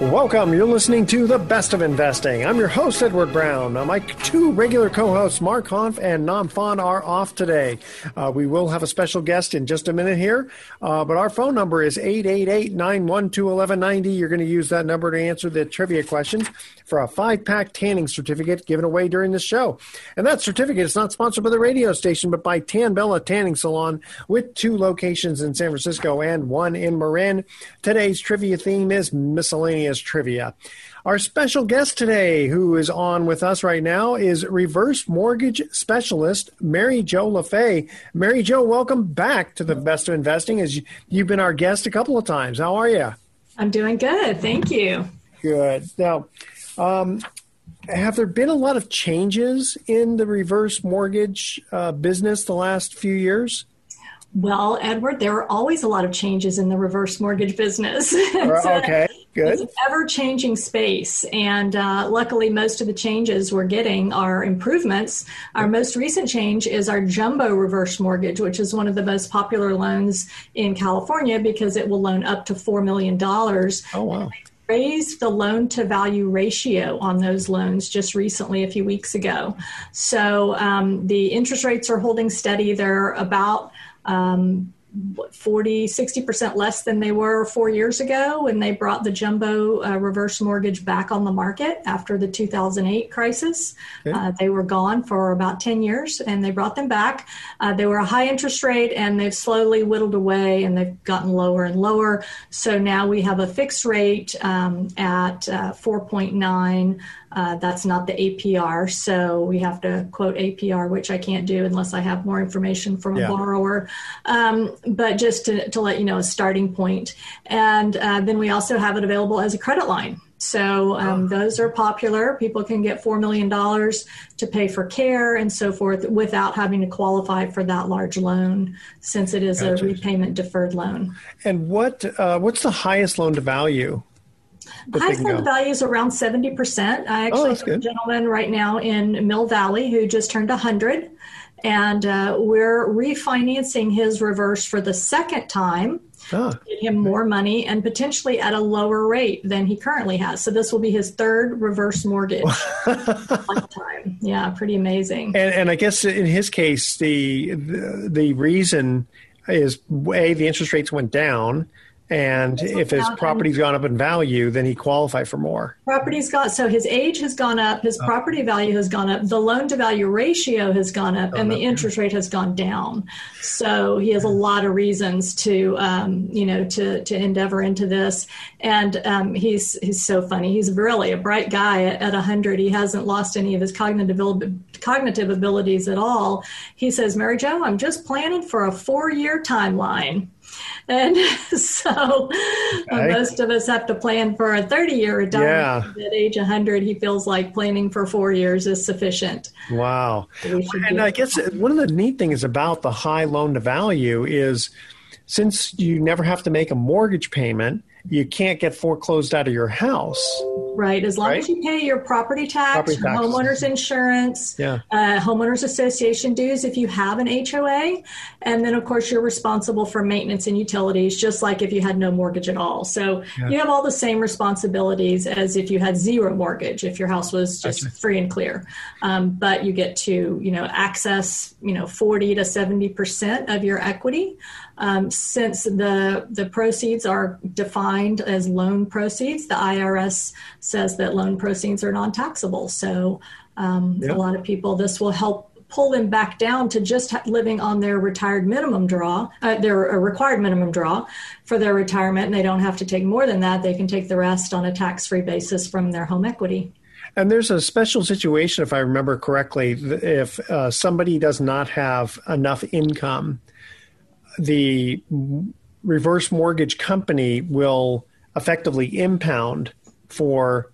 Welcome. You're listening to The Best of Investing. I'm your host, Edward Brown. My two regular co hosts, Mark Hanf and Nam Phan, are off today. Uh, we will have a special guest in just a minute here, uh, but our phone number is 888 912 1190. You're going to use that number to answer the trivia questions for a five pack tanning certificate given away during the show. And that certificate is not sponsored by the radio station, but by Tan Bella Tanning Salon with two locations in San Francisco and one in Marin. Today's trivia theme is miscellaneous trivia. Our special guest today, who is on with us right now, is reverse mortgage specialist Mary Jo LaFaye. Mary Jo, welcome back to the Best of Investing. As you've been our guest a couple of times, how are you? I'm doing good, thank you. Good. Now, um, have there been a lot of changes in the reverse mortgage uh, business the last few years? Well, Edward, there are always a lot of changes in the reverse mortgage business. okay, good. It's an ever changing space. And uh, luckily, most of the changes we're getting are improvements. Our most recent change is our jumbo reverse mortgage, which is one of the most popular loans in California because it will loan up to $4 million. Oh, wow raised the loan to value ratio on those loans just recently a few weeks ago. So um, the interest rates are holding steady. They're about um, 40, 60% less than they were four years ago when they brought the jumbo uh, reverse mortgage back on the market after the 2008 crisis. Okay. Uh, they were gone for about 10 years and they brought them back. Uh, they were a high interest rate and they've slowly whittled away and they've gotten lower and lower. So now we have a fixed rate um, at uh, 4.9. Uh, that's not the APR, so we have to quote APR, which I can't do unless I have more information from a borrower. Um, but just to, to, let you know, a starting point. And uh, then we also have it available as a credit line. So um, oh. those are popular. People can get $4 million to pay for care and so forth without having to qualify for that large loan since it is gotcha. a repayment deferred loan. And what uh, what's the highest loan to value High fund value is around 70%. I actually oh, have a gentleman right now in Mill Valley who just turned 100, and uh, we're refinancing his reverse for the second time. Oh. Get him more money and potentially at a lower rate than he currently has. So this will be his third reverse mortgage lifetime. Yeah, pretty amazing. And, and I guess in his case, the, the the reason is a the interest rates went down, and if his property's gone up in value, then he qualify for more. Property's got so his age has gone up, his oh. property value has gone up, the loan to value ratio has gone up, and the interest rate has gone down. So he has a lot of reasons to, um, you know, to to endeavor into this. And um, he's he's so funny. He's really a bright guy at, at 100. He hasn't lost any of his cognitive cognitive abilities at all. He says, Mary Jo, I'm just planning for a four year timeline. And so okay. most of us have to plan for a 30 year retirement. Yeah. At age 100, he feels like planning for four years is sufficient. Wow. So and I guess one of the neat things about the high loan to value is since you never have to make a mortgage payment, you can't get foreclosed out of your house Right. As long Right? as you pay your property tax, Property homeowners insurance, Yeah. uh, homeowners association dues if you have an HOA, and then of course you're responsible for maintenance and utilities, just like if you had no mortgage at all. So you have all the same responsibilities as if you had zero mortgage, if your house was just free and clear. Um, but you get to you know access you know 40 to 70 percent of your equity. Um, since the the proceeds are defined as loan proceeds, the IRS says that loan proceeds are non-taxable. So um, Yeah. a lot of people, this will help pull them back down to just living on their retired minimum draw, uh, their uh, required minimum draw for their retirement, and they don't have to take more than that. They can take the rest on a tax-free basis from their home equity. And there's a special situation, if I remember correctly, if uh, somebody does not have enough income, the reverse mortgage company will effectively impound for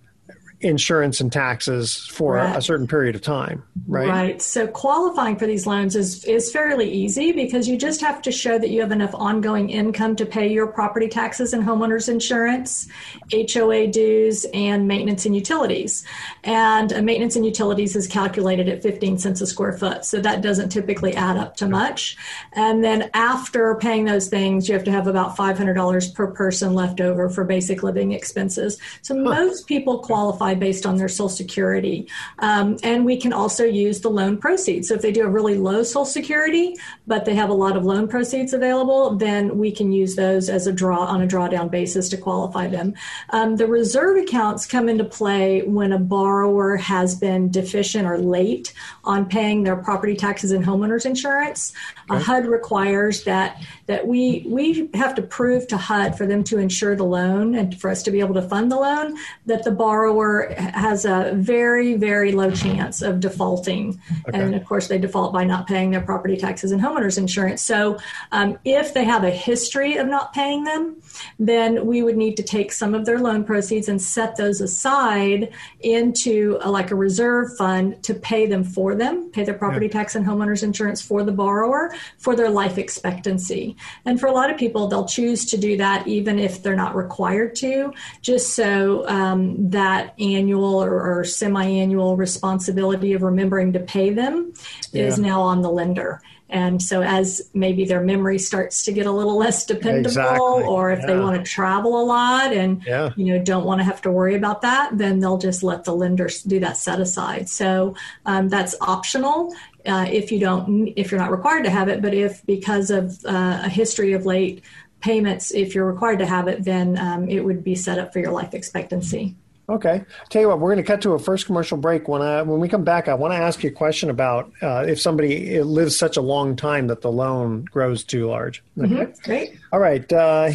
insurance and taxes for a certain period of time, right? Right. So qualifying for these loans is is fairly easy because you just have to show that you have enough ongoing income to pay your property taxes and homeowners insurance, HOA dues, and maintenance and utilities. And maintenance and utilities is calculated at 15 cents a square foot, so that doesn't typically add up to much. And then after paying those things, you have to have about $500 per person left over for basic living expenses. So most people qualify based on their Social Security. Um, and we can also use the loan proceeds. So if they do a really low Social Security, but they have a lot of loan proceeds available, then we can use those as a draw on a drawdown basis to qualify them. Um, the reserve accounts come into play when a borrower has been deficient or late on paying their property taxes and homeowners insurance. Uh, HUD requires that that we we have to prove to HUD for them to insure the loan and for us to be able to fund the loan that the borrower has a very very low chance of defaulting, and of course they default by not paying their property taxes and homeowners insurance. So um, if they have a history of not paying them, then we would need to take some of their loan proceeds and set those aside into a, like a reserve fund to pay them for them, pay their property tax and homeowners insurance for the borrower for their life expectancy. And for a lot of people, they'll choose to do that even if they're not required to, just so um, that annual or, or semi-annual responsibility of remembering to pay them is now on the lender. And so, as maybe their memory starts to get a little less dependable, Exactly. or if they want to travel a lot and Yeah. you know don't want to have to worry about that, then they'll just let the lender do that set aside. So um, that's optional uh, if you don't if you're not required to have it. But if because of uh, a history of late payments, if you're required to have it, then um, it would be set up for your life expectancy. Okay. Tell you what, we're going to cut to a first commercial break. When I when we come back, I want to ask you a question about uh, if somebody lives such a long time that the loan grows too large. Okay. Great. All right. Uh,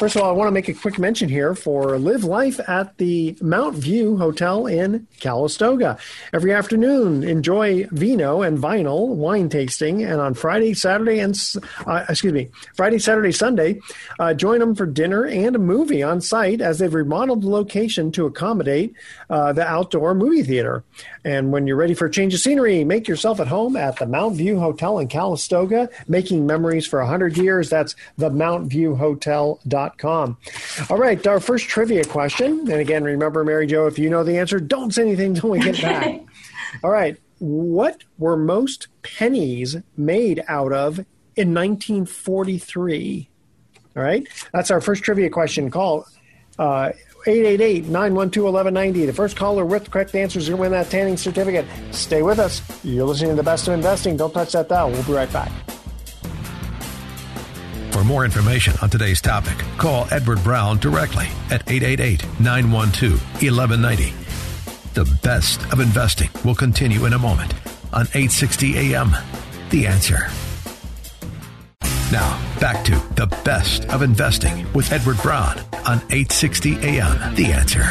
first of all, I want to make a quick mention here for Live Life at the Mount View Hotel in Calistoga. Every afternoon, enjoy vino and vinyl wine tasting, and on Friday, Saturday, and uh, excuse me, Friday, Saturday, Sunday, uh, join them for dinner and a movie on site as they've remodeled the location to accommodate uh, the outdoor movie theater. And when you're ready for a change of scenery, make yourself at home at the Mount View Hotel in Calistoga, making memories for 100 years. That's the All right, our first trivia question. And again, remember, Mary Jo, if you know the answer, don't say anything until we get back. All right, what were most pennies made out of in 1943? All right, that's our first trivia question. Call uh, 888-912-1190. The first caller with the correct answer is going to win that tanning certificate. Stay with us. You're listening to the best of investing. Don't touch that dial. We'll be right back. For more information on today's topic, call Edward Brown directly at 888 912 1190. The best of investing will continue in a moment on 860 AM. The answer. Now, back to the best of investing with Edward Brown on 860 AM. The answer.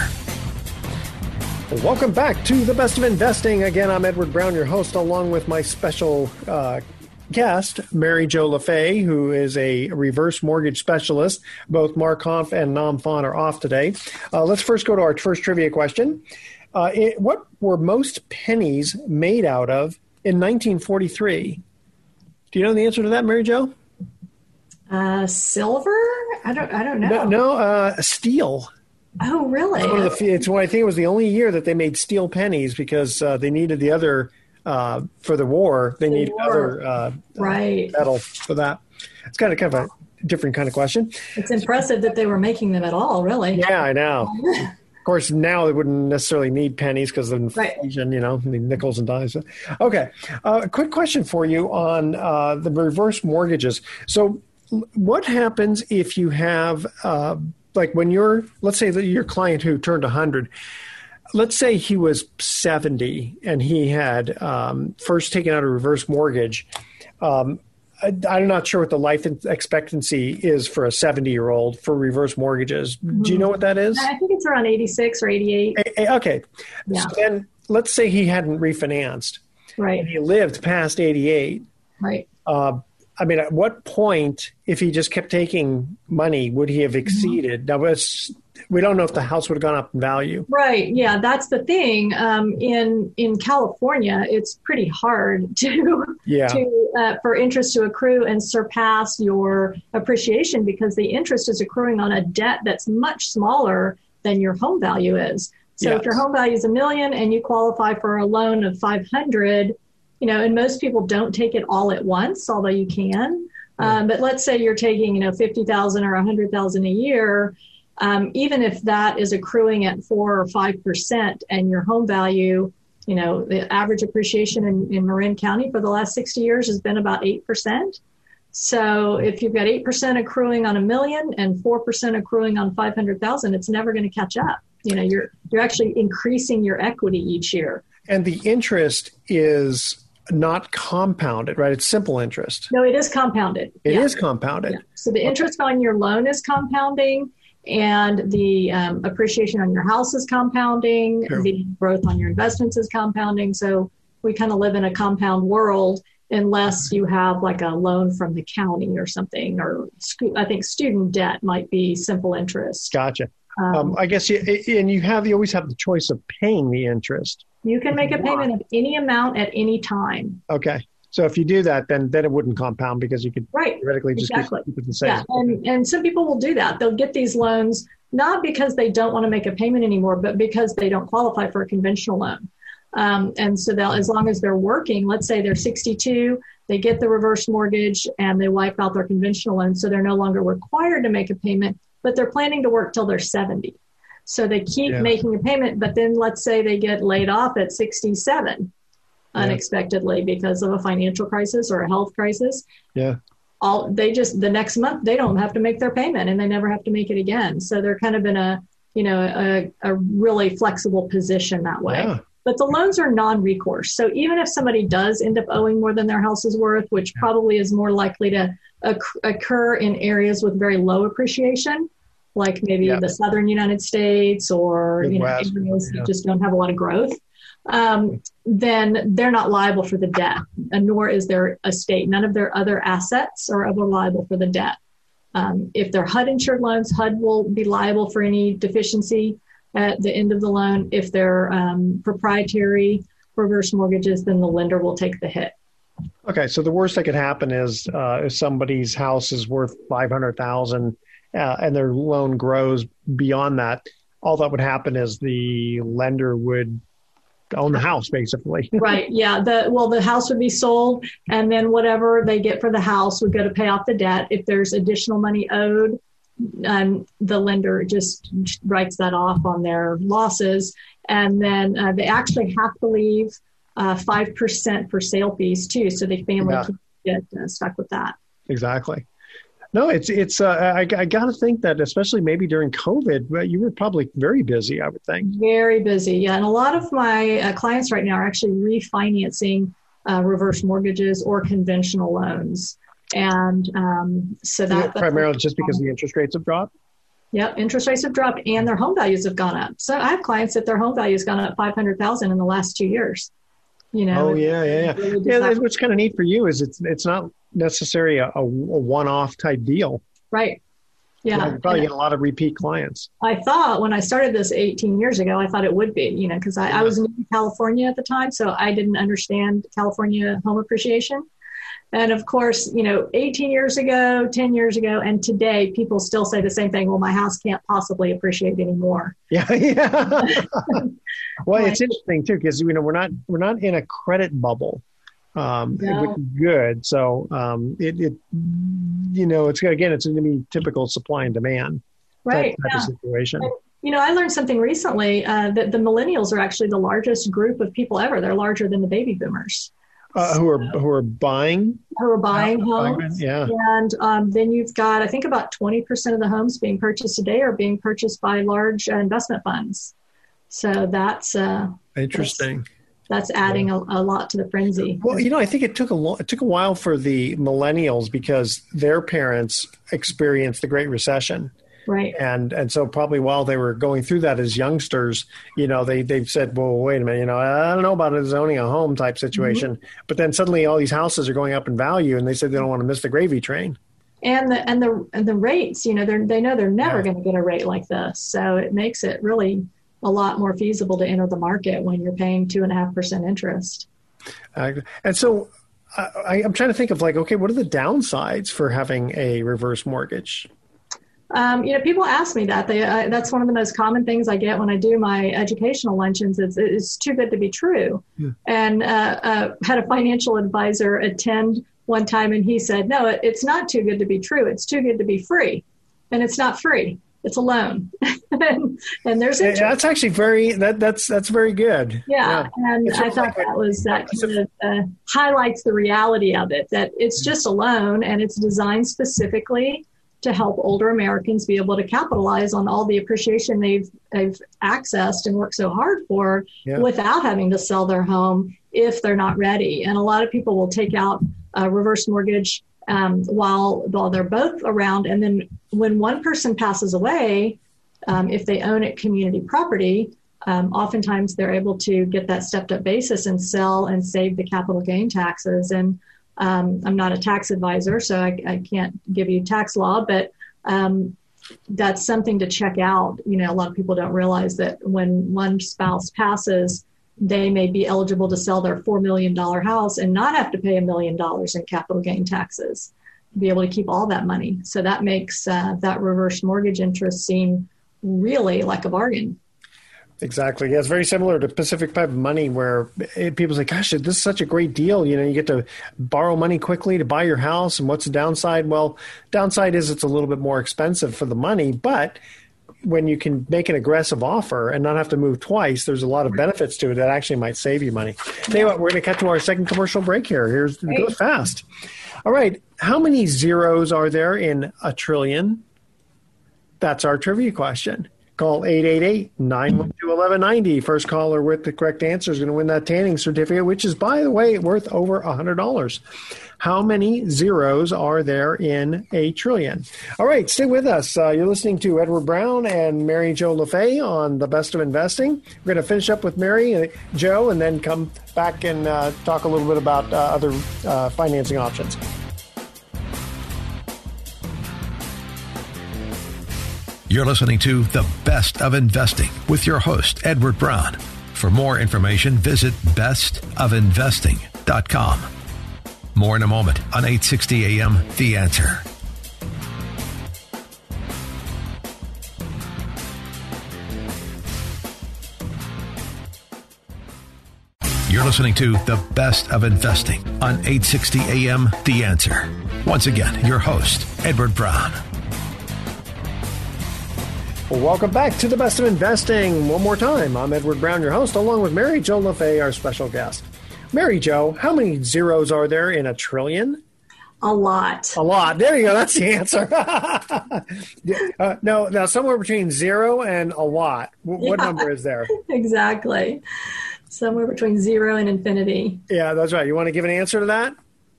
Welcome back to the best of investing. Again, I'm Edward Brown, your host, along with my special uh, guest, Mary Jo LaFaye, who is a reverse mortgage specialist. Both Mark Hanf and Nam Phan are off today. Uh, let's first go to our first trivia question. Uh, it, what were most pennies made out of in 1943? Do you know the answer to that, Mary Jo? Uh, silver? I don't. I don't know. No, no uh, steel. Oh, really? It's one of the. It's I think it was the only year that they made steel pennies because uh, they needed the other uh, for the war. They need war. other uh, right metal for that. It's kind of kind of a different kind of question. It's impressive that they were making them at all. Really? Yeah, I know. of course, now they wouldn't necessarily need pennies because of inflation. Right. You know, the nickels and dimes. Okay, uh, a quick question for you on uh, the reverse mortgages. So, what happens if you have uh, like when you're let's say that your client who turned 100 let's say he was 70 and he had um, first taken out a reverse mortgage um, I, am not sure what the life expectancy is for a 70 year old for reverse mortgages. Mm-hmm. Do you know what that is? I think it's around 86 or 88. okay. Yeah. So then let's say he hadn't refinanced. Right. And he lived past 88. Right. Uh, I mean, at what point, if he just kept taking money, would he have mm-hmm. exceeded? Mm-hmm. Now, we don't know if the house would have gone up in value. Right. Yeah, that's the thing. Um, in in California, it's pretty hard to yeah. to uh, for interest to accrue and surpass your appreciation because the interest is accruing on a debt that's much smaller than your home value is. So yes. if your home value is a million and you qualify for a loan of five hundred you know, and most people don't take it all at once, although you can. Um, but let's say you're taking, you know, 50,000 or 100,000 a year. Um, even if that is accruing at four or 5% and your home value, you know, the average appreciation in, in Marin County for the last 60 years has been about 8%. So if you've got 8% accruing on a million and 4% accruing on 500,000, it's never going to catch up. You know, you're, you're actually increasing your equity each year. And the interest is not compounded, right? It's simple interest. No, it is compounded. It yeah. is compounded. Yeah. So the interest okay. on your loan is compounding, and the um, appreciation on your house is compounding. Sure. The growth on your investments is compounding. So we kind of live in a compound world unless you have like a loan from the county or something, or I think student debt might be simple interest. Gotcha. Um, um, I guess, you, and you have you always have the choice of paying the interest. You can make a payment of any amount at any time. Okay. So if you do that, then then it wouldn't compound because you could right. theoretically just exactly. keep it the same. Yeah, and and some people will do that. They'll get these loans not because they don't want to make a payment anymore, but because they don't qualify for a conventional loan. Um, and so they'll, as long as they're working, let's say they're 62, they get the reverse mortgage and they wipe out their conventional loan, so they're no longer required to make a payment, but they're planning to work till they're 70. So they keep yeah. making a payment, but then let's say they get laid off at 67 yeah. unexpectedly because of a financial crisis or a health crisis. Yeah. All they just the next month they don't have to make their payment and they never have to make it again. So they're kind of in a you know a, a really flexible position that way. Yeah. But the loans are non-recourse. So even if somebody does end up owing more than their house is worth, which probably is more likely to occur in areas with very low appreciation, like maybe yeah. the southern United States or you know areas yeah. that just don't have a lot of growth, um, then they're not liable for the debt, and nor is their estate. None of their other assets are ever liable for the debt. Um, if they're HUD insured loans, HUD will be liable for any deficiency at the end of the loan. If they're um, proprietary reverse mortgages, then the lender will take the hit. Okay, so the worst that could happen is uh, if somebody's house is worth five hundred thousand uh, and their loan grows beyond that, all that would happen is the lender would own the house basically. right. Yeah. The well, the house would be sold, and then whatever they get for the house would go to pay off the debt. If there's additional money owed, um, the lender just writes that off on their losses, and then uh, they actually have to leave uh, five uh, percent for sale fees too, so the family yeah. can get uh, stuck with that. Exactly. No, it's it's. Uh, I, I got to think that, especially maybe during COVID, you were probably very busy. I would think very busy. Yeah, and a lot of my uh, clients right now are actually refinancing uh, reverse mortgages or conventional loans, and um, so that yeah, primarily just because the interest rates have dropped. Yep, interest rates have dropped and their home values have gone up. So I have clients that their home value has gone up five hundred thousand in the last two years. You know. Oh yeah, yeah, yeah. Really yeah, what's kind of neat for you is it's it's not necessarily a, a one-off type deal. Right. Yeah. You probably get a lot of repeat clients. I thought when I started this 18 years ago, I thought it would be, you know, because I, yeah. I was in California at the time, so I didn't understand California home appreciation. And of course, you know, 18 years ago, 10 years ago, and today, people still say the same thing. Well, my house can't possibly appreciate anymore. Yeah, yeah. well, it's interesting too because you know we're not we're not in a credit bubble, um, No. which is good. So um, it, it you know it's again it's going to be typical supply and demand Right. type, yeah. of situation. You know, I learned something recently uh, that the millennials are actually the largest group of people ever. They're larger than the baby boomers Uh, who are who are buying? who are buying Buying, homes. yeah. And um, then you've got, I think, about 20% of the homes being purchased today are being purchased by large uh, investment funds. So that's uh, Interesting. that's adding a, a lot to the frenzy. Well, you know, I think it took a lo- it took a while for the millennials because their parents experienced the Great Recession. Right. and and so probably while they were going through that as youngsters, you know, they they've said, well, wait a minute, you know, I don't know about it owning a home type situation, but then suddenly all these houses are going up in value, and they said they don't want to miss the gravy train. and the and the and the rates you know they're they know they're never Yeah. going to get a rate like this so it makes it really a lot more feasible to enter the market when you're paying two and a half percent interest Uh, and so. I, I'm trying to think of like, okay, what are the downsides for having a reverse mortgage? Um, you know people ask me that. They uh, that's one of the most common things i get when i do my educational luncheons it's, it's too good to be true. And uh, uh, had a financial advisor attend one time and he said no it, it's not too good to be true. It's too good to be free. And it's not free. It's a loan. And, and there's Yeah, interest. That's actually very that that's that's very good. Yeah, and It's I thought that was that kind of uh, highlights the reality of it that it's just a loan and it's designed specifically to help older Americans be able to capitalize on all the appreciation they've they've accessed and worked so hard for Yeah. without having to sell their home if they're not ready. And a lot of people will take out a reverse mortgage um, while while they're both around, and then when one person passes away, um, if they own it community property, um, oftentimes they're able to get that stepped up basis and sell and save the capital gain taxes. And um, I'm not a tax advisor, so I, I can't give you tax law, but um, that's something to check out. You know, a lot of people don't realize that when one spouse passes, they may be eligible to sell their $4 million house and not have to pay a million dollars in capital gain taxes, be able to keep all that money. So that makes uh, that reverse mortgage interest seem really like a bargain. Exactly. Yeah, it's very similar to Pacific Private Money, where it, people say, "Gosh, this is such a great deal." You know, you get to borrow money quickly to buy your house, and what's the downside? Well, downside is it's a little bit more expensive for the money, but when you can make an aggressive offer and not have to move twice, there's a lot of benefits to it that actually might save you money. Tell you what, we're going to cut to our second commercial break here. Here's it goes fast. All right, how many zeros are there in a trillion? That's our trivia question. Call 888-912-1190. First caller with the correct answer is going to win that tanning certificate, which is, by the way, worth over $100. How many zeros are there in a trillion? All right, stay with us. Uh, you're listening to Edward Brown and Mary Jo LaFaye on The Best of Investing. We're going to finish up with Mary and Joe and then come back and uh, talk a little bit about uh, other uh, financing options. You're listening to The Best of Investing with your host, Edward Brown. For more information, visit bestofinvesting.com. More in a moment on 860 AM The Answer. You're listening to The Best of Investing on 860 AM The Answer. Once again, your host, Edward Brown. Well, welcome back to the best of investing. One more time, I'm Edward Brown, your host, along with Mary Jo LaFaye, our special guest. Mary Jo, how many zeros are there in a trillion? A lot. A lot. There you go. That's the answer. uh, no, now somewhere between zero and a lot. W- What number is there? exactly. Somewhere between zero and infinity. Yeah, that's right. You want to give an answer to that?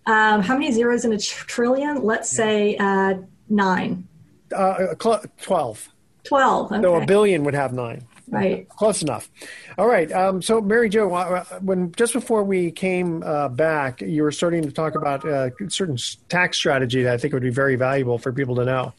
Um, how many zeros in a tr- trillion? Let's say uh, nine. Uh, cl- Twelve. 12. Okay. No, a billion would have nine. Right. Close enough. All right. Um, so, Mary Jo, when just before we came uh, back, you were starting to talk about uh, certain tax strategy that I think would be very valuable for people to know.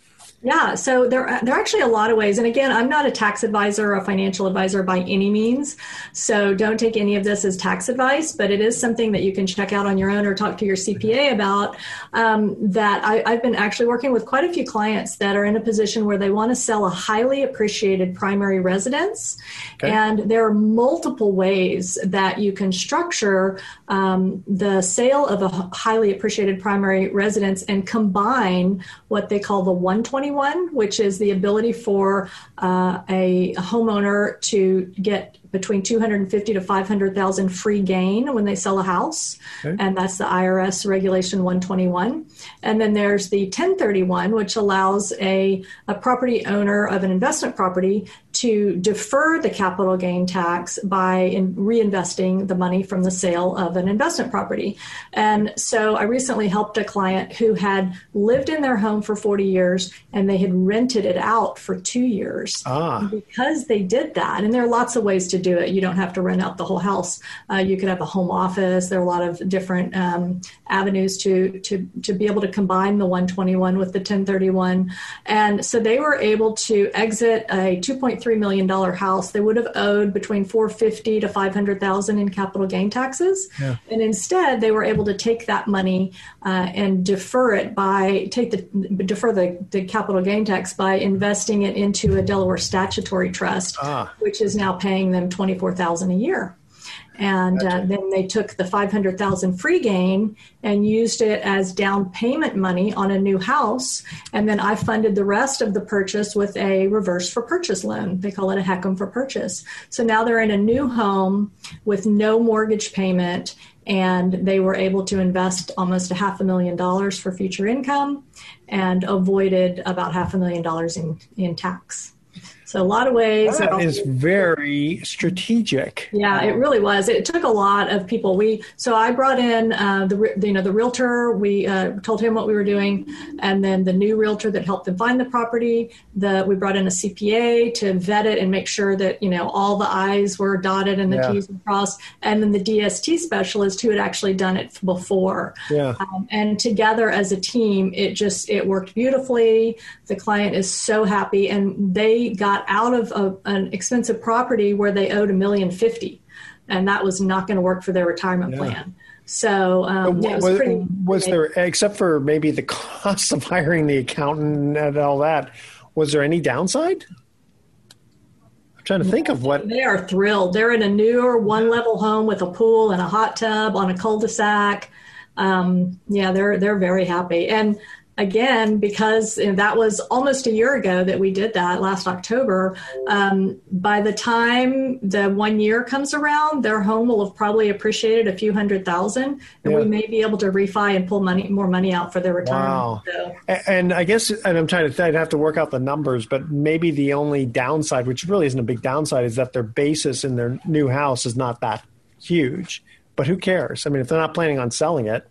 Yeah, so there, there are actually a lot of ways. And again, I'm not a tax advisor or a financial advisor by any means. So don't take any of this as tax advice, but it is something that you can check out on your own or talk to your CPA about. Um, that I, I've been actually working with quite a few clients that are in a position where they want to sell a highly appreciated primary residence. Okay. And there are multiple ways that you can structure um, the sale of a highly appreciated primary residence and combine what they call the 120 21, which is the ability for uh, a homeowner to get between 250 to 500,000 free gain when they sell a house. Okay. And that's the IRS regulation 121. And then there's the 1031, which allows a, a property owner of an investment property to defer the capital gain tax by reinvesting the money from the sale of an investment property. And so I recently helped a client who had lived in their home for 40 years and they had rented it out for two years. Ah. Because they did that, and there are lots of ways to do it. You don't have to rent out the whole house. Uh, you could have a home office. There are a lot of different um, avenues to, to, to be able to combine the 121 with the 1031. And so they were able to exit a 2.3 million dollar house. They would have owed between 450 to 500,000 in capital gain taxes. Yeah. And instead, they were able to take that money uh, and defer it by take the defer the, the capital gain tax by investing it into a Delaware statutory trust, ah. which is now paying them 24,000 a year and uh, then they took the 500,000 free gain and used it as down payment money on a new house. And then I funded the rest of the purchase with a reverse for purchase loan. They call it a HECM for purchase. So now they're in a new home with no mortgage payment and they were able to invest almost a half a million dollars for future income and avoided about half a million dollars in, in tax so a lot of ways. That is very strategic. Yeah, it really was. It took a lot of people. We so I brought in uh, the you know the realtor. We uh, told him what we were doing, and then the new realtor that helped them find the property. The we brought in a CPA to vet it and make sure that you know all the I's were dotted and the yeah. T's were crossed, and then the DST specialist who had actually done it before. Yeah. Um, and together as a team, it just it worked beautifully. The client is so happy, and they got got out of a, an expensive property where they owed a million fifty, and that was not going to work for their retirement yeah. plan. So um, yeah, was, was, pretty, was there, except for maybe the cost of hiring the accountant and all that, was there any downside? I'm trying to think of what they are thrilled. They're in a newer one level home with a pool and a hot tub on a cul-de-sac. Um, yeah, they're they're very happy. And again, because that was almost a year ago that we did that last October, um, by the time the one year comes around, their home will have probably appreciated a few hundred thousand, and yeah. we may be able to refi and pull money more money out for their retirement. Wow. So. And I guess, and I'm trying to, I'd have to work out the numbers, but maybe the only downside, which really isn't a big downside, is that their basis in their new house is not that huge. But who cares? I mean, if they're not planning on selling it,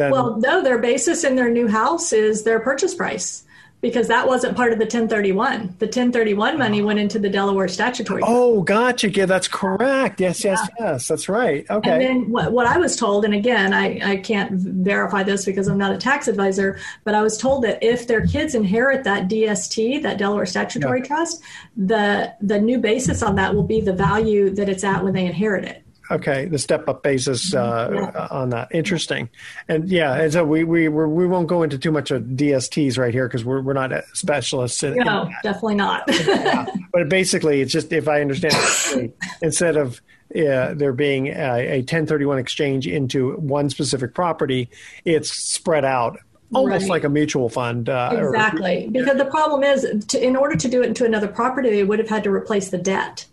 then well, no, their basis in their new house is their purchase price because that wasn't part of the 1031. The 1031 money oh. went into the Delaware statutory. Oh, gotcha. Yeah, that's correct. Yes, yes, yes. That's right. Okay. And then what, what I was told, and again, I, I can't verify this because I'm not a tax advisor, but I was told that if their kids inherit that DST, that Delaware statutory yeah. trust, the the new basis on that will be the value that it's at when they inherit it. Okay, the step up basis uh, on that. Interesting. And yeah, and so we we we're, we will not go into too much of DSTs right here because we're we're not specialists. In, no, in definitely not. yeah. But basically, it's just if I understand it, instead of uh, there being a, a 1031 exchange into one specific property, it's spread out almost right. like a mutual fund. Uh, exactly, or, because the problem is, to, in order to do it into another property, they would have had to replace the debt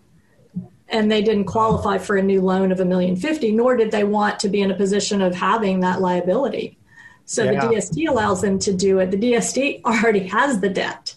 and they didn't qualify for a new loan of a million fifty, nor did they want to be in a position of having that liability. So yeah. the DST allows them to do it. The DST already has the debt,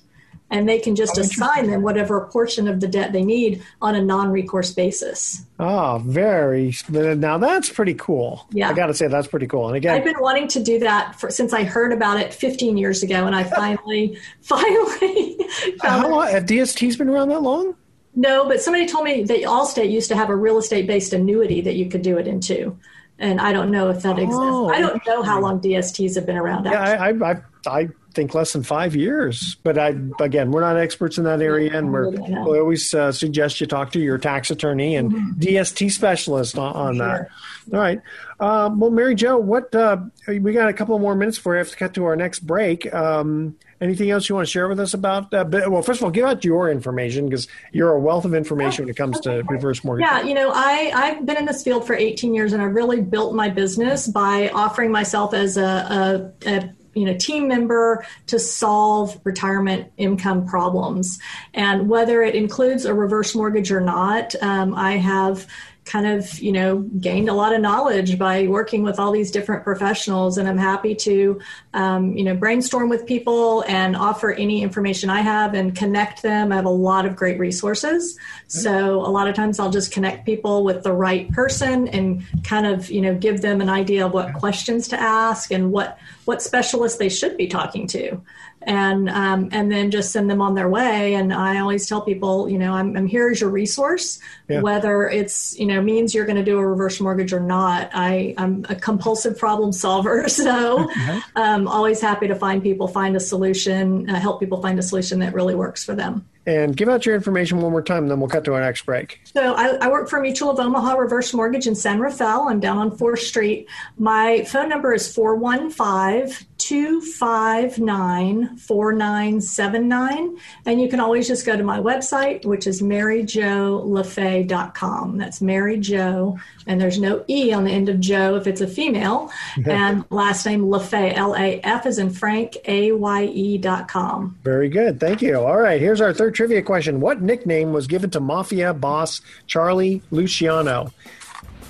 and they can just oh, assign them whatever portion of the debt they need on a non-recourse basis. Oh, very. Now that's pretty cool. Yeah, I got to say that's pretty cool. And again, I've been wanting to do that for, since I heard about it 15 years ago, and I finally, finally. How long? Have DSTs been around that long? No, but somebody told me that Allstate used to have a real estate based annuity that you could do it into. And I don't know if that exists. Oh, I don't know how long DSTs have been around. Yeah, I, I, I, think less than five years. But I, again, we're not experts in that area, and we're, we always uh, suggest you talk to your tax attorney and mm-hmm. DST specialist on, on sure. that. All right. Um, well, Mary Jo, what uh, we got a couple more minutes before we have to cut to our next break. Um, anything else you want to share with us about? Uh, well, first of all, give out your information because you're a wealth of information when it comes to reverse mortgage. Yeah, you know, I I've been in this field for 18 years, and I really built my business by offering myself as a, a, a you know team member to solve retirement income problems. And whether it includes a reverse mortgage or not um, i have kind of you know gained a lot of knowledge by working with all these different professionals. And i'm happy to um, you know brainstorm with people and offer any information i have and connect them. I have a lot of great resources. So a lot of times i'll just connect people with the right person and kind of you know give them an idea of what questions to ask and what what specialists they should be talking to and um, and then just send them on their way. And I always tell people, you know, I'm, I'm here as your resource, yeah. whether it's you know means you're going to do a reverse mortgage or not. I I'm a compulsive problem solver, so um, always happy to find people find a solution, uh, help people find a solution that really works for them. And give out your information one more time, and then we'll cut to our next break. So I, I, work for Mutual of Omaha Reverse Mortgage in San Rafael. I'm down on 4th Street. My phone number is 415 259 4979. And you can always just go to my website, which is maryjolafaye.com. That's Mary Jo, and there's no E on the end of Joe if it's a female. and last name LaFaye, L A F is in Frank, A Y E.com. Very good. Thank you. All right, here's our third trivia question What nickname was given to Mafia boss Charlie Luciano?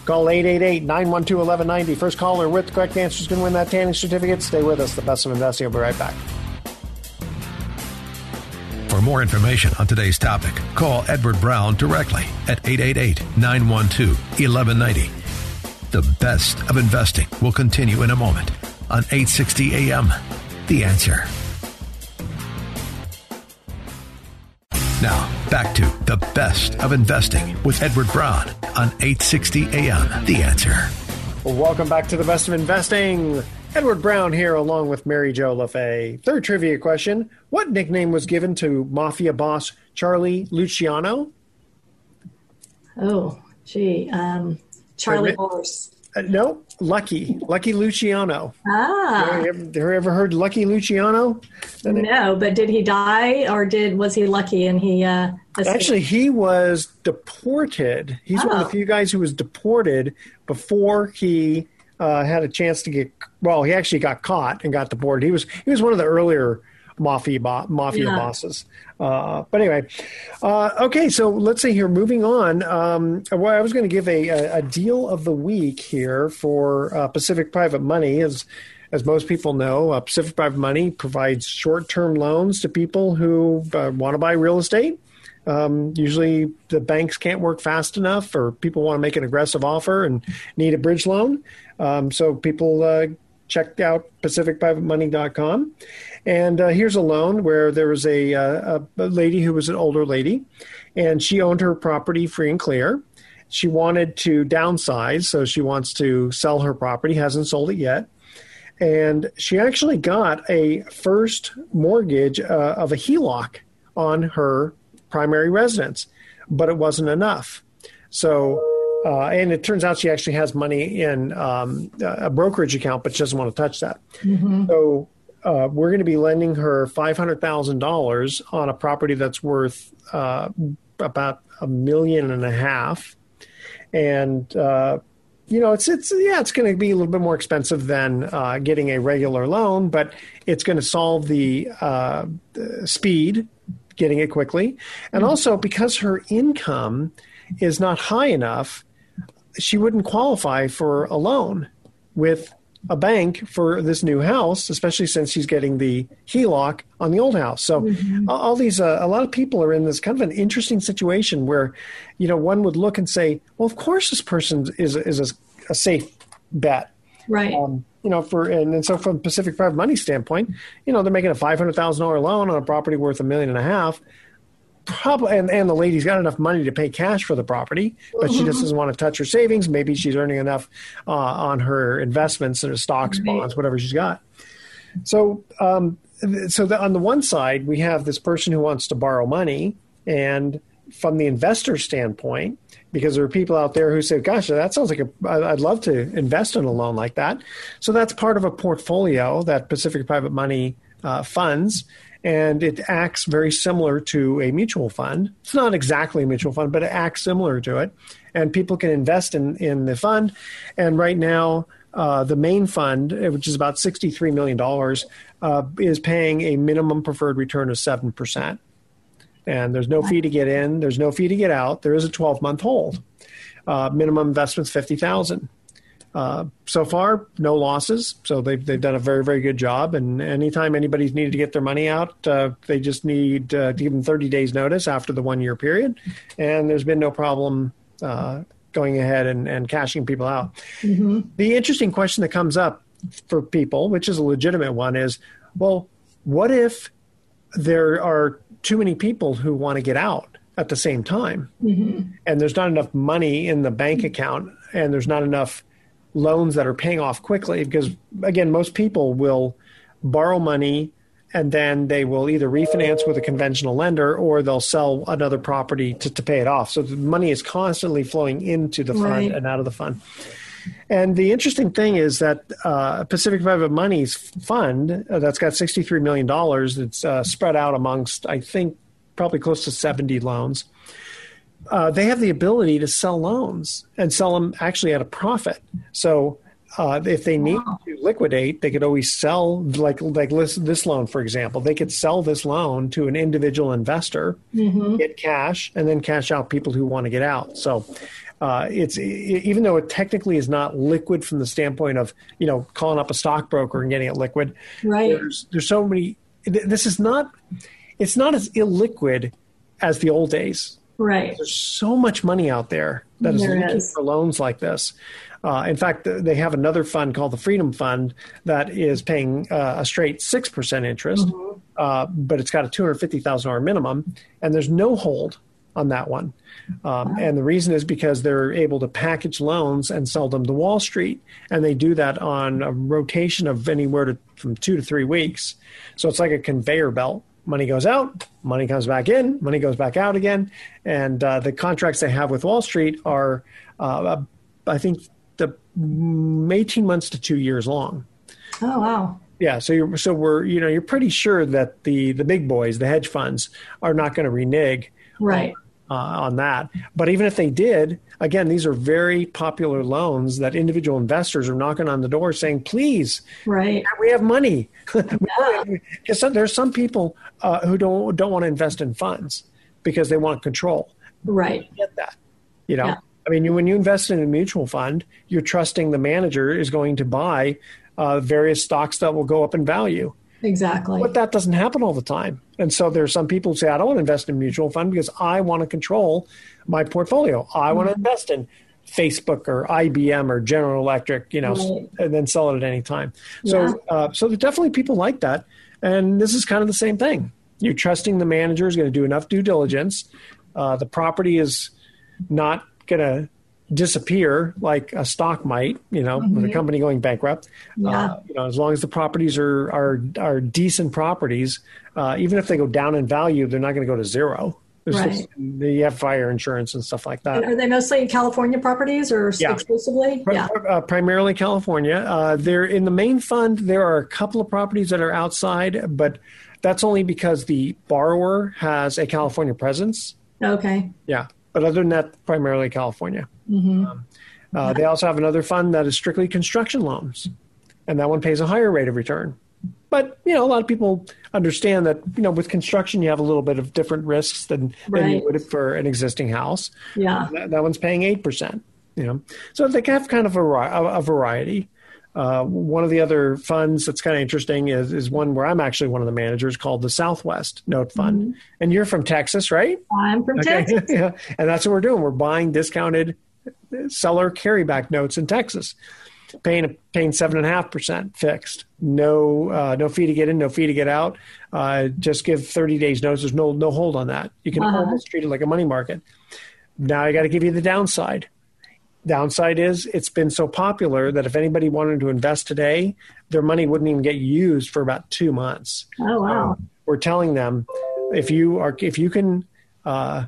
Call 888-912-1190. First caller with the correct answer is going to win that tanning certificate. Stay with us. The best of investing. I'll be right back. For more information on today's topic, call Edward Brown directly at 888-912-1190. The best of investing will continue in a moment on 860 AM. The answer. Now, back to the best of investing with Edward Brown on 860 AM. The answer. Well, welcome back to the best of investing. Edward Brown here, along with Mary Jo LaFaye. Third trivia question What nickname was given to mafia boss Charlie Luciano? Oh, gee. Um, Charlie Horse. Uh, no, Lucky, Lucky Luciano. Ah, have you, ever, ever heard Lucky Luciano? No, but did he die, or did was he lucky and he? Uh, Actually, he was deported. He's oh. one of the oh. few guys who was deported before he uh, had a chance to get. Well, he actually got caught and got deported. He was he was one of the earlier mafia bo- mafia yeah. bosses. Uh, but anyway, uh, okay. So let's see here. Moving on. Um, well, I was going to give a, a, a, deal of the week here for uh, Pacific Private Money. As as most people know, uh, Pacific Private Money provides short term loans to people who uh, want to buy real estate. Um, usually, the banks can't work fast enough, or people want to make an aggressive offer and need a bridge loan. Um, so people uh, check out pacificprivatemoney.com and uh, here's a loan where there was a, uh, a, lady who was an older lady, and she owned her property free and clear. She wanted to downsize, so she wants to sell her property, hasn't sold it yet. And she actually got a first mortgage uh, of a HELOC on her primary residence, but it wasn't enough. So, uh, and it turns out she actually has money in um, a brokerage account, but she doesn't want to touch that. Mm-hmm. So uh, we're going to be lending her five hundred thousand dollars on a property that's worth uh, about a million and a half, and uh, you know it's it's yeah it's going to be a little bit more expensive than uh, getting a regular loan, but it's going to solve the, uh, the speed, getting it quickly, and mm-hmm. also because her income is not high enough, she wouldn't qualify for a loan with a bank for this new house, especially since she's getting the HELOC on the old house. So mm-hmm. all these, uh, a lot of people are in this kind of an interesting situation where, you know, one would look and say, well, of course this person is is a, a safe bet, right? Um, you know, for and, and so from Pacific Private Money standpoint, you know, they're making a five hundred thousand dollar loan on a property worth a million and a half probably and, and the lady's got enough money to pay cash for the property but she just doesn't want to touch her savings. Maybe she's earning enough uh, on her investments or stocks bonds whatever she's got. So um, so the, on the one side, we have this person who wants to borrow money, and from the investor standpoint, because there are people out there who say, "Gosh, that sounds like a I'd love to invest in a loan like that." So that's part of a portfolio that Pacific Private Money uh, funds, and it acts very similar to a mutual fund. It's not exactly a mutual fund, but it acts similar to it, and people can invest in in the fund. And right now, uh, the main fund, which is about $63 million, uh, is paying a minimum preferred return of 7%. And there's no fee to get in, there's no fee to get out. There is a 12 month hold. Uh, minimum investment's 50000 uh, so far, no losses. So they've they've done a very very good job. And anytime anybody's needed to get their money out, uh, they just need uh, to give them 30 days notice after the one year period, and there's been no problem uh, going ahead and, and cashing people out. Mm-hmm. The interesting question that comes up for people, which is a legitimate one, is well, what if there are too many people who want to get out at the same time mm-hmm. and there's not enough money in the bank account and there's not enough loans that are paying off quickly? Because, again, most people will borrow money and then they will either refinance with a conventional lender or they'll sell another property to, to pay it off. So the money is constantly flowing into the fund right. and out of the fund. And the interesting thing is that uh, Pacific Private Money's fund uh, that's got $63 million, it's uh, spread out amongst, I think, probably close to 70 loans. Uh, they have the ability to sell loans and sell them actually at a profit. So uh, if they need wow. to liquidate, they could always sell, like like this, this, loan, for example. They could sell this loan to an individual investor, mm-hmm. get cash, and then cash out people who want to get out. So uh, it's even though it technically is not liquid from the standpoint of you know calling up a stockbroker and getting it liquid. Right. There's there's so many. This is not. It's not as illiquid as the old days. Right. There's so much money out there that is there looking is. for loans like this. Uh, in fact, they have another fund called the Freedom Fund that is paying uh, a straight six percent interest, mm-hmm. uh, but it's got a two hundred fifty thousand dollar minimum, and there's no hold on that one. Um, and the reason is because they're able to package loans and sell them to Wall Street, and they do that on a rotation of anywhere to from two to three weeks. So it's like a conveyor belt. Money goes out, money comes back in, money goes back out again, and uh, the contracts they have with Wall Street are, uh, I think, the 18 months to two years long. Oh wow! Yeah, so you're so we're you know you're pretty sure that the the big boys, the hedge funds, are not going to renege right uh, on that. But even if they did, again, these are very popular loans that individual investors are knocking on the door saying, "Please, right, we have money." Because there's some people uh, who don't don't want to invest in funds because they want control. Right, get that, you know. Yeah. I mean, when you invest in a mutual fund, you're trusting the manager is going to buy uh, various stocks that will go up in value. Exactly. But that doesn't happen all the time. And so there's some people who say, I don't want to invest in mutual fund because I want to control my portfolio. I mm-hmm. want to invest in Facebook or IBM or General Electric, you know, right. and then sell it at any time. So, yeah. uh, so there's definitely people like that. And this is kind of the same thing. You're trusting the manager is going to do enough due diligence. Uh, the property is not going to disappear like a stock might, you know, mm-hmm. with a mm-hmm. company going bankrupt. Yeah. Uh, you know, as long as the properties are are are decent properties, uh, even if they go down in value, they're not going to go to zero. right. you have fire insurance and stuff like that. And are they mostly California properties or yeah. exclusively? yeah, uh, primarily California. Uh, they're in the main fund. There are a couple of properties that are outside, but that's only because the borrower has a California presence. Okay. Yeah but other than that, primarily California. Mm-hmm. Um, uh, they also have another fund that is strictly construction loans, and that one pays a higher rate of return. But you know, a lot of people understand that you know with construction you have a little bit of different risks than, right. than you would for an existing house. Yeah, that, that, one's paying eight percent. You know, so they have kind of a, a variety. Uh, one of the other funds that's kind of interesting is, is one where I'm actually one of the managers called the Southwest Note Fund. Mm-hmm. And you're from Texas, right? I'm from okay. Texas. yeah. And that's what we're doing. We're buying discounted seller carryback notes in Texas, paying paying seven and a half percent fixed. No uh, no fee to get in, no fee to get out. Uh, just give 30 days notice. There's no no hold on that. You can uh-huh. almost treat it like a money market. Now I got to give you the downside downside is it's been so popular that if anybody wanted to invest today, their money wouldn't even get used for about two months. Oh wow! So we're telling them if you are if you can uh,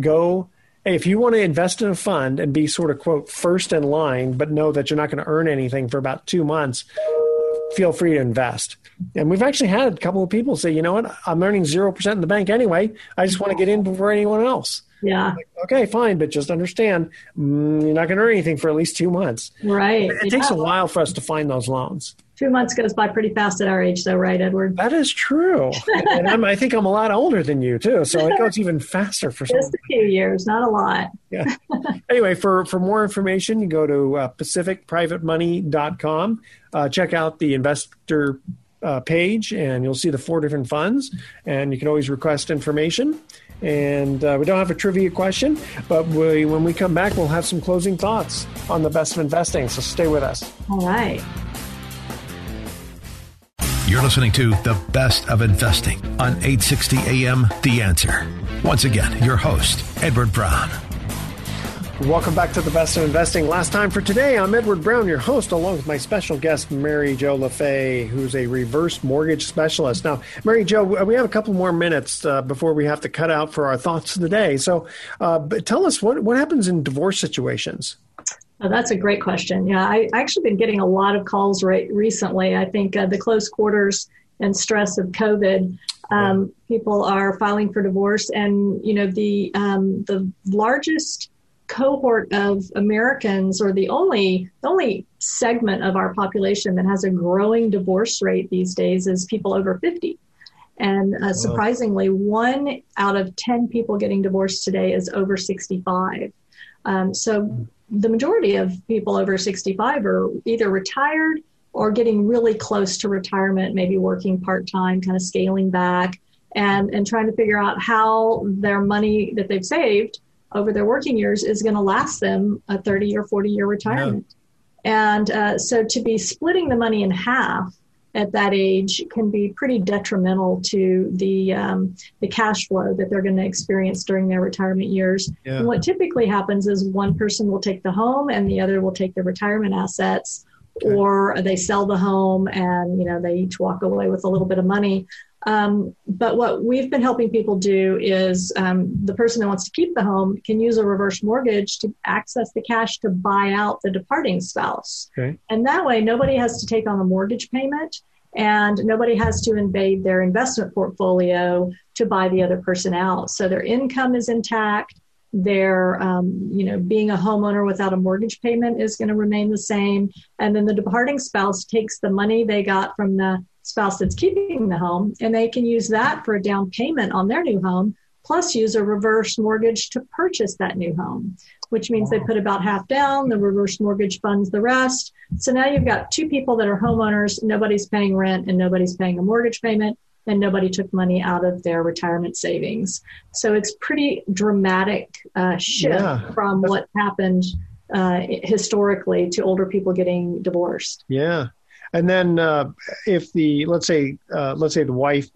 go if you want to invest in a fund and be sort of quote first in line, but know that you're not going to earn anything for about two months, feel free to invest. And we've actually had a couple of people say, you know what, I'm earning 0% in the bank anyway. I just want to get in before anyone else. Yeah. Like, okay, fine, but just understand mm, you're not going to earn anything for at least two months. Right. It, it takes a while for us to find those loans. Two months goes by pretty fast at our age, though, right, Edward? That is true. and i think I'm a lot older than you, too. So it goes even faster for Just a few years, not a lot. Yeah. anyway, for, for more information, you go to uh, pacificprivatemoney.com. Uh, check out the investor uh, page, and you'll see the four different funds. And you can always request information. And uh, we don't have a trivia question, but we, when we come back, we'll have some closing thoughts on the best of investing. So stay with us. All right. You're listening to The Best of Investing on 860 AM The Answer. Once again, your host, Edward Brown. Welcome back to the best of investing. Last time for today, I'm Edward Brown, your host, along with my special guest, Mary Jo LaFaye, who's a reverse mortgage specialist. Now, Mary Jo, we have a couple more minutes uh, before we have to cut out for our thoughts of the day. So, uh, tell us what, what happens in divorce situations? Oh, that's a great question. Yeah, I, I actually been getting a lot of calls right recently. I think uh, the close quarters and stress of COVID, um, people are filing for divorce, and you know the um, the largest cohort of Americans, or the only the only segment of our population that has a growing divorce rate these days, is people over fifty. And uh, surprisingly, one out of ten people getting divorced today is over sixty-five. Um, so the majority of people over 65 are either retired or getting really close to retirement, maybe working part time, kind of scaling back, and and trying to figure out how their money that they've saved over their working years is going to last them a 30 or 40 year retirement. And uh, so to be splitting the money in half at that age can be pretty detrimental to the um, the cash flow that they're going to experience during their retirement years. Yeah. And what typically happens is one person will take the home and the other will take the retirement assets, okay. or they sell the home and you know they each walk away with a little bit of money. Um, but what we've been helping people do is um, the person that wants to keep the home can use a reverse mortgage to access the cash to buy out the departing spouse. Okay. And that way, nobody has to take on a mortgage payment and nobody has to invade their investment portfolio to buy the other person out. So their income is intact. Their, um, you know, being a homeowner without a mortgage payment is going to remain the same. And then the departing spouse takes the money they got from the spouse that's keeping the home and they can use that for a down payment on their new home, plus use a reverse mortgage to purchase that new home which means they put about half down, the reverse mortgage funds the rest. So now you've got two people that are homeowners, nobody's paying rent and nobody's paying a mortgage payment, and nobody took money out of their retirement savings. So it's pretty dramatic uh, shift yeah. from what happened uh, historically to older people getting divorced. Yeah. And then uh, if the let's say uh, let's say the wife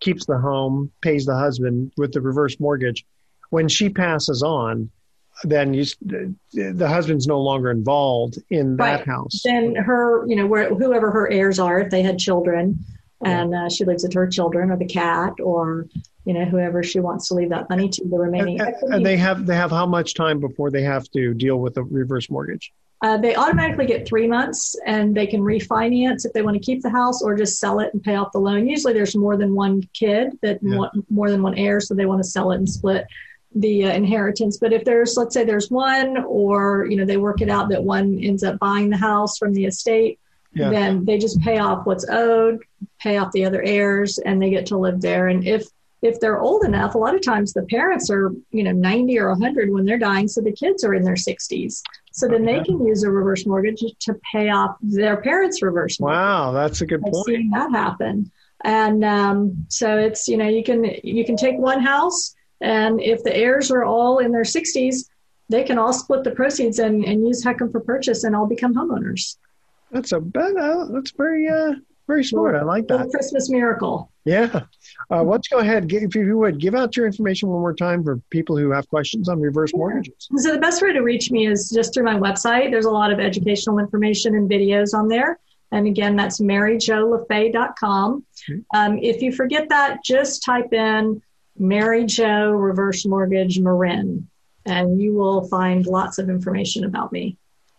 keeps the home, pays the husband with the reverse mortgage, when she passes on, then you, the husband's no longer involved in that right. house. Then her, you know, where, whoever her heirs are, if they had children, and uh, she leaves it to her children or the cat or you know whoever she wants to leave that money to the remaining and, and they have they have how much time before they have to deal with the reverse mortgage uh, they automatically get three months and they can refinance if they want to keep the house or just sell it and pay off the loan usually there's more than one kid that yeah. want more than one heir so they want to sell it and split the uh, inheritance. But if there's, let's say there's one, or you know they work it out that one ends up buying the house from the estate, yeah. then they just pay off what's owed, pay off the other heirs, and they get to live there. And if if they're old enough, a lot of times the parents are you know 90 or 100 when they're dying, so the kids are in their 60s. So then they can use a reverse mortgage to pay off their parents' reverse mortgage. Wow, that's a good I've point. Seen that happen. And um, so it's you know you can you can take one house and if the heirs are all in their 60s, they can all split the proceeds and, and use HECM for purchase and all become homeowners. That's a bad, uh, that's very, uh, Very smart. I like that. Christmas miracle. Yeah. Uh, let's go ahead. If you would, give out your information one more time for people who have questions on reverse mortgages. So the best way to reach me is just through my website. There's a lot of educational information and videos on there. And again, that's maryjolafaye.com. Um, if you forget that, just type in Mary Jo Reverse Mortgage Marin, and you will find lots of information about me.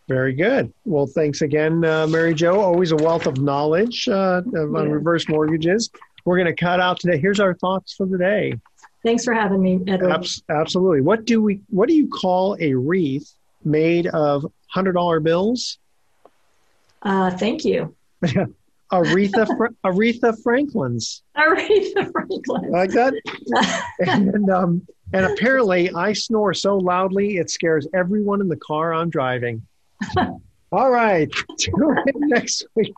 Very good. Well, thanks again, uh, Mary Jo. Always a wealth of knowledge uh, on Yeah. reverse mortgages. We're going to cut out today. Here's our thoughts for the day. Thanks for having me, Edward. Abs- absolutely. What do we? What do you call a wreath made of hundred dollar bills? Uh, thank you. Aretha Fra- Aretha Franklin's Aretha Franklin. like that. and um, and apparently, I snore so loudly it scares everyone in the car I'm driving. All right, tune in next week.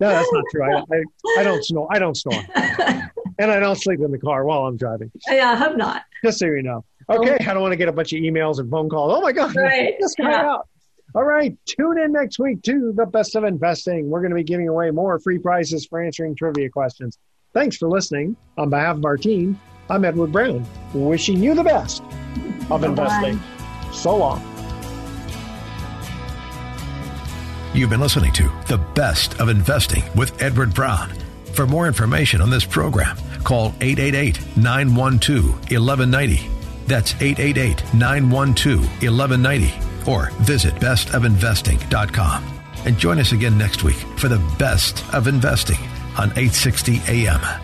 No, that's not true. I, I, I don't snore. I don't snore, and I don't sleep in the car while I'm driving. yeah, I hope not. Just so you know. Okay, I don't want to get a bunch of emails and phone calls. Oh my God, Right, this guy yeah. out. All right, tune in next week to the best of investing. We're going to be giving away more free prizes for answering trivia questions. Thanks for listening. On behalf of our team, I'm Edward Brown, wishing you the best of Bye-bye. investing. So long. You've been listening to The Best of Investing with Edward Brown. For more information on this program, call 888 912 1190. That's 888 912 1190. Or visit bestofinvesting.com. And join us again next week for The Best of Investing on 860 AM.